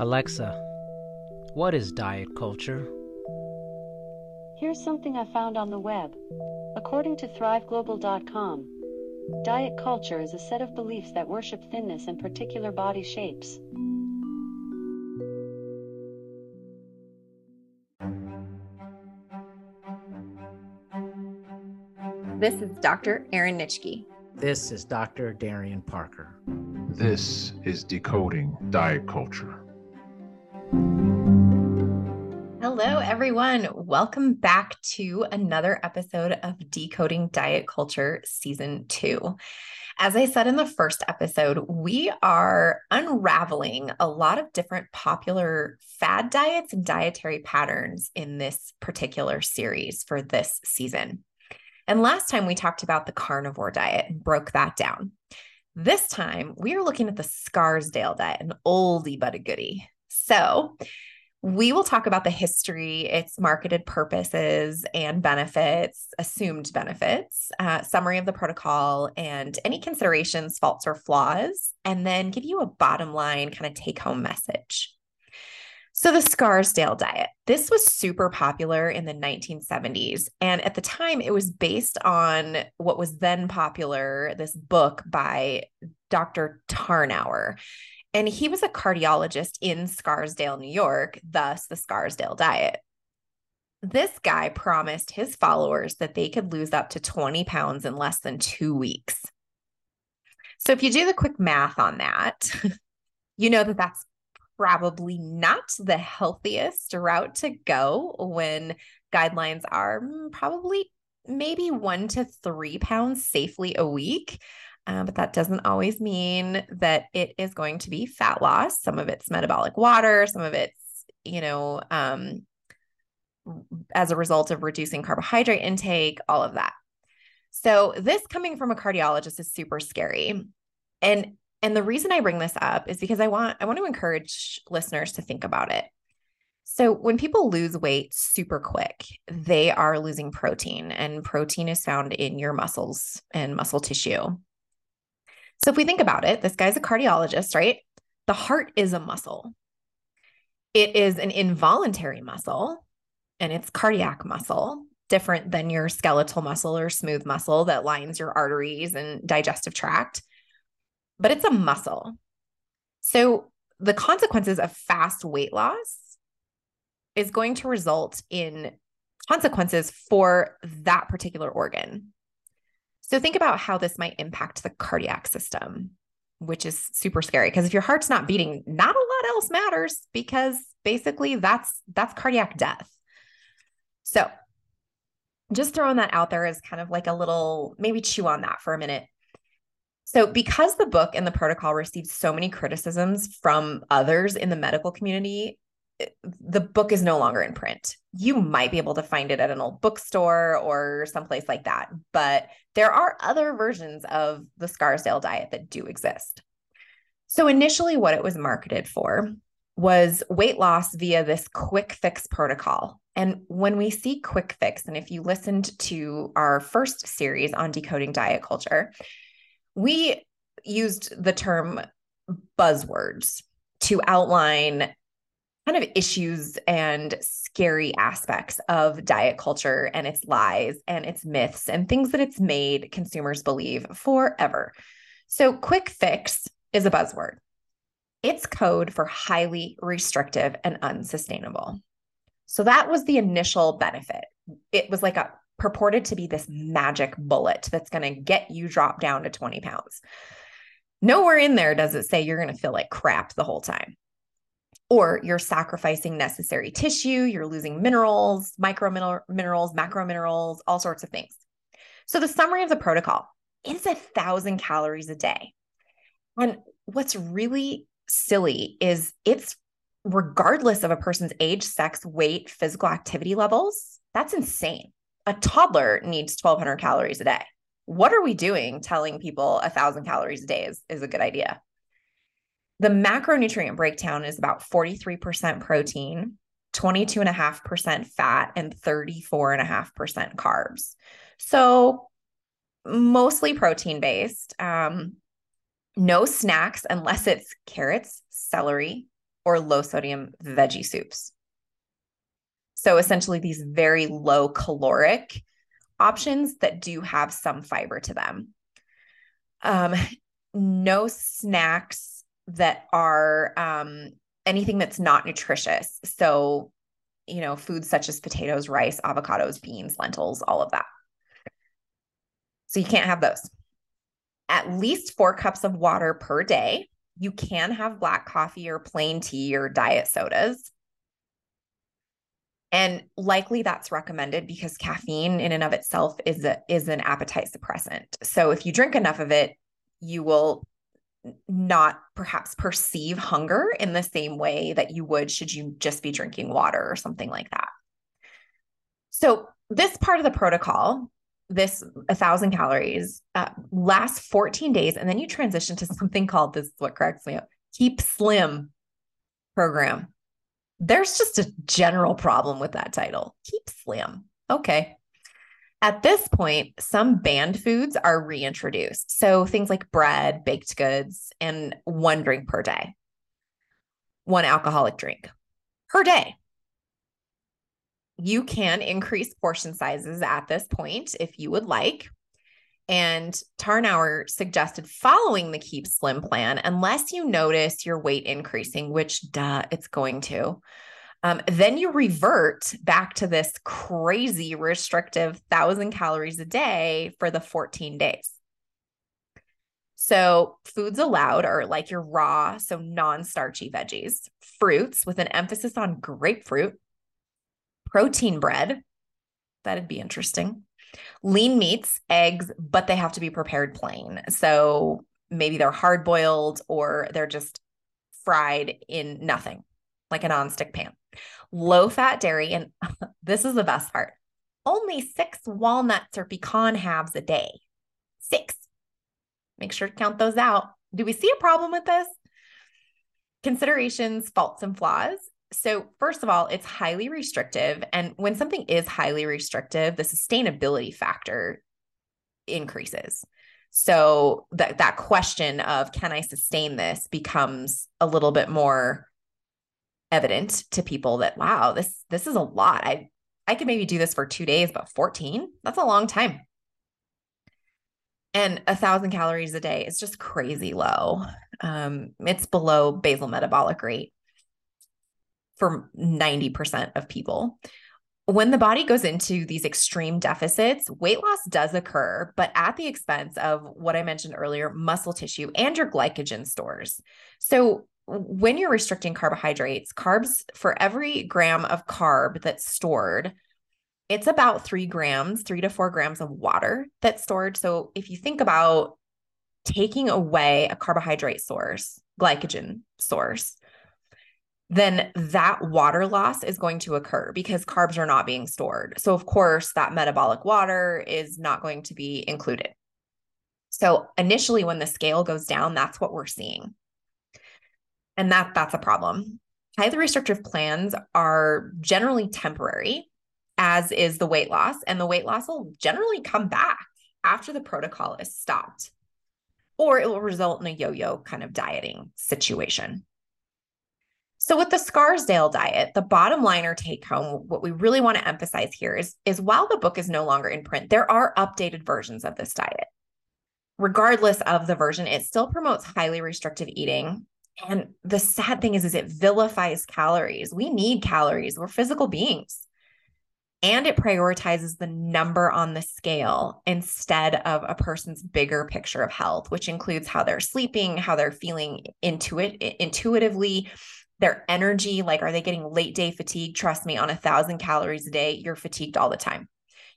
Alexa, what is diet culture? Here's something I found on the web. According to ThriveGlobal.com, diet culture is a set of beliefs that worship thinness and particular body shapes. This is Dr. Erin Nitschke. This is Dr. Darian Parker. This is Decoding Diet Culture. Everyone. Welcome back to another episode of Decoding Diet Culture Season 2. As I said in the first episode, we are unraveling a lot of different popular fad diets and dietary patterns in this particular series for this season. And last time we talked about the carnivore diet and broke that down. This time we are looking at the Scarsdale diet, an oldie but a goodie. So we will talk about the history, its marketed purposes and benefits, assumed benefits, uh, summary of the protocol, and any considerations, faults, or flaws, and then give you a bottom line kind of take home message. So, the Scarsdale diet, this was super popular in the 1970s. And at the time, it was based on what was then popular, this book by Dr. Tarnower. And he was a cardiologist in Scarsdale, New York, thus the Scarsdale diet. This guy promised his followers that they could lose up to 20 pounds in less than two weeks. So, if you do the quick math on that, you know that that's probably not the healthiest route to go when guidelines are mm, probably maybe one to three pounds safely a week. Uh, but that doesn't always mean that it is going to be fat loss. Some of it's metabolic water, some of it's, you know, um, as a result of reducing carbohydrate intake, all of that. So, this coming from a cardiologist is super scary. And and the reason I bring this up is because I want I want to encourage listeners to think about it. So when people lose weight super quick, they are losing protein and protein is found in your muscles and muscle tissue. So if we think about it, this guy's a cardiologist, right? The heart is a muscle. It is an involuntary muscle and it's cardiac muscle, different than your skeletal muscle or smooth muscle that lines your arteries and digestive tract but it's a muscle. So the consequences of fast weight loss is going to result in consequences for that particular organ. So think about how this might impact the cardiac system, which is super scary because if your heart's not beating, not a lot else matters because basically that's that's cardiac death. So just throwing that out there is kind of like a little maybe chew on that for a minute. So, because the book and the protocol received so many criticisms from others in the medical community, the book is no longer in print. You might be able to find it at an old bookstore or someplace like that, but there are other versions of the Scarsdale diet that do exist. So, initially, what it was marketed for was weight loss via this quick fix protocol. And when we see quick fix, and if you listened to our first series on decoding diet culture, we used the term buzzwords to outline kind of issues and scary aspects of diet culture and its lies and its myths and things that it's made consumers believe forever. So, quick fix is a buzzword. It's code for highly restrictive and unsustainable. So, that was the initial benefit. It was like a purported to be this magic bullet that's going to get you drop down to 20 pounds. Nowhere in there does it say you're going to feel like crap the whole time. Or you're sacrificing necessary tissue, you're losing minerals, micro minerals, macro minerals, all sorts of things. So, the summary of the protocol is a thousand calories a day. And what's really silly is it's regardless of a person's age, sex, weight, physical activity levels. That's insane a toddler needs 1200 calories a day. What are we doing telling people a 1000 calories a day is, is a good idea? The macronutrient breakdown is about 43% protein, 22.5% fat, and 34.5% carbs. So, mostly protein based. Um, no snacks unless it's carrots, celery, or low sodium veggie soups. So essentially, these very low caloric options that do have some fiber to them. Um, no snacks that are um, anything that's not nutritious. So, you know, foods such as potatoes, rice, avocados, beans, lentils, all of that. So you can't have those. At least four cups of water per day. You can have black coffee or plain tea or diet sodas. And likely that's recommended because caffeine in and of itself is a, is an appetite suppressant. So if you drink enough of it, you will not perhaps perceive hunger in the same way that you would should you just be drinking water or something like that. So this part of the protocol, this a thousand calories, uh, lasts 14 days, and then you transition to something called this is what cracks me up: Keep Slim program. There's just a general problem with that title. Keep Slim. Okay. At this point, some banned foods are reintroduced. So things like bread, baked goods, and one drink per day, one alcoholic drink per day. You can increase portion sizes at this point if you would like. And Tarnower suggested following the Keep Slim plan, unless you notice your weight increasing, which duh, it's going to. Um, then you revert back to this crazy restrictive thousand calories a day for the 14 days. So, foods allowed are like your raw, so non starchy veggies, fruits with an emphasis on grapefruit, protein bread. That'd be interesting. Lean meats, eggs, but they have to be prepared plain. So, maybe they're hard boiled or they're just fried in nothing, like a non-stick pan low fat dairy. And this is the best part only six walnuts or pecan halves a day. Six. Make sure to count those out. Do we see a problem with this? Considerations, faults, and flaws. So, first of all, it's highly restrictive. And when something is highly restrictive, the sustainability factor increases. So that that question of can I sustain this becomes a little bit more evident to people that wow this this is a lot. I i could maybe do this for two days but 14 that's a long time. And a thousand calories a day is just crazy low. Um, it's below basal metabolic rate for 90% of people. When the body goes into these extreme deficits, weight loss does occur, but at the expense of what I mentioned earlier muscle tissue and your glycogen stores. So, when you're restricting carbohydrates, carbs for every gram of carb that's stored, it's about three grams, three to four grams of water that's stored. So if you think about taking away a carbohydrate source, glycogen source, then that water loss is going to occur because carbs are not being stored. So, of course, that metabolic water is not going to be included. So, initially, when the scale goes down, that's what we're seeing and that that's a problem. Highly restrictive plans are generally temporary, as is the weight loss, and the weight loss will generally come back after the protocol is stopped, or it will result in a yo-yo kind of dieting situation. So with the Scarsdale diet, the bottom line or take home, what we really want to emphasize here is, is while the book is no longer in print, there are updated versions of this diet. Regardless of the version, it still promotes highly restrictive eating and the sad thing is, is it vilifies calories. We need calories. We're physical beings. And it prioritizes the number on the scale instead of a person's bigger picture of health, which includes how they're sleeping, how they're feeling intuit- intuitively, their energy. Like, are they getting late day fatigue? Trust me, on a thousand calories a day, you're fatigued all the time.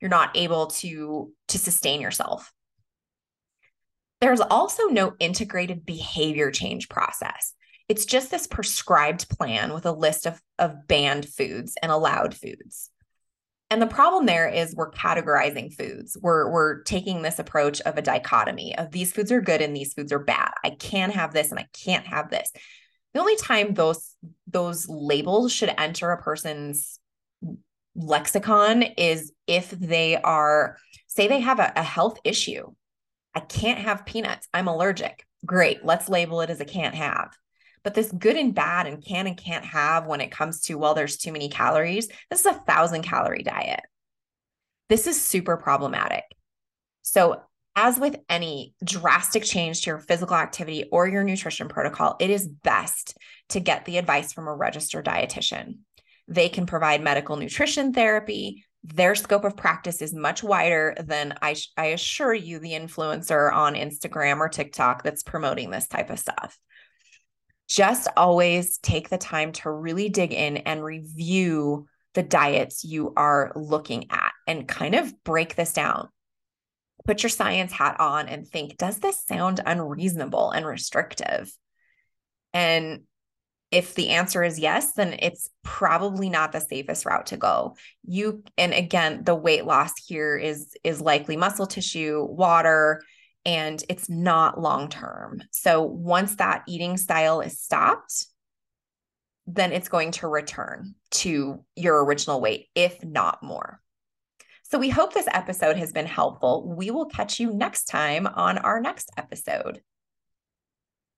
You're not able to to sustain yourself. There's also no integrated behavior change process. It's just this prescribed plan with a list of, of banned foods and allowed foods. And the problem there is we're categorizing foods. We're we're taking this approach of a dichotomy of these foods are good and these foods are bad. I can have this and I can't have this. The only time those those labels should enter a person's lexicon is if they are say they have a, a health issue I can't have peanuts. I'm allergic. Great. Let's label it as a can't have. But this good and bad and can and can't have when it comes to, well, there's too many calories, this is a thousand calorie diet. This is super problematic. So, as with any drastic change to your physical activity or your nutrition protocol, it is best to get the advice from a registered dietitian. They can provide medical nutrition therapy. Their scope of practice is much wider than I, I assure you, the influencer on Instagram or TikTok that's promoting this type of stuff. Just always take the time to really dig in and review the diets you are looking at and kind of break this down put your science hat on and think, does this sound unreasonable and restrictive? And if the answer is yes, then it's probably not the safest route to go. You and again, the weight loss here is is likely muscle tissue, water, and it's not long term. So once that eating style is stopped, then it's going to return to your original weight, if not more. So we hope this episode has been helpful. We will catch you next time on our next episode.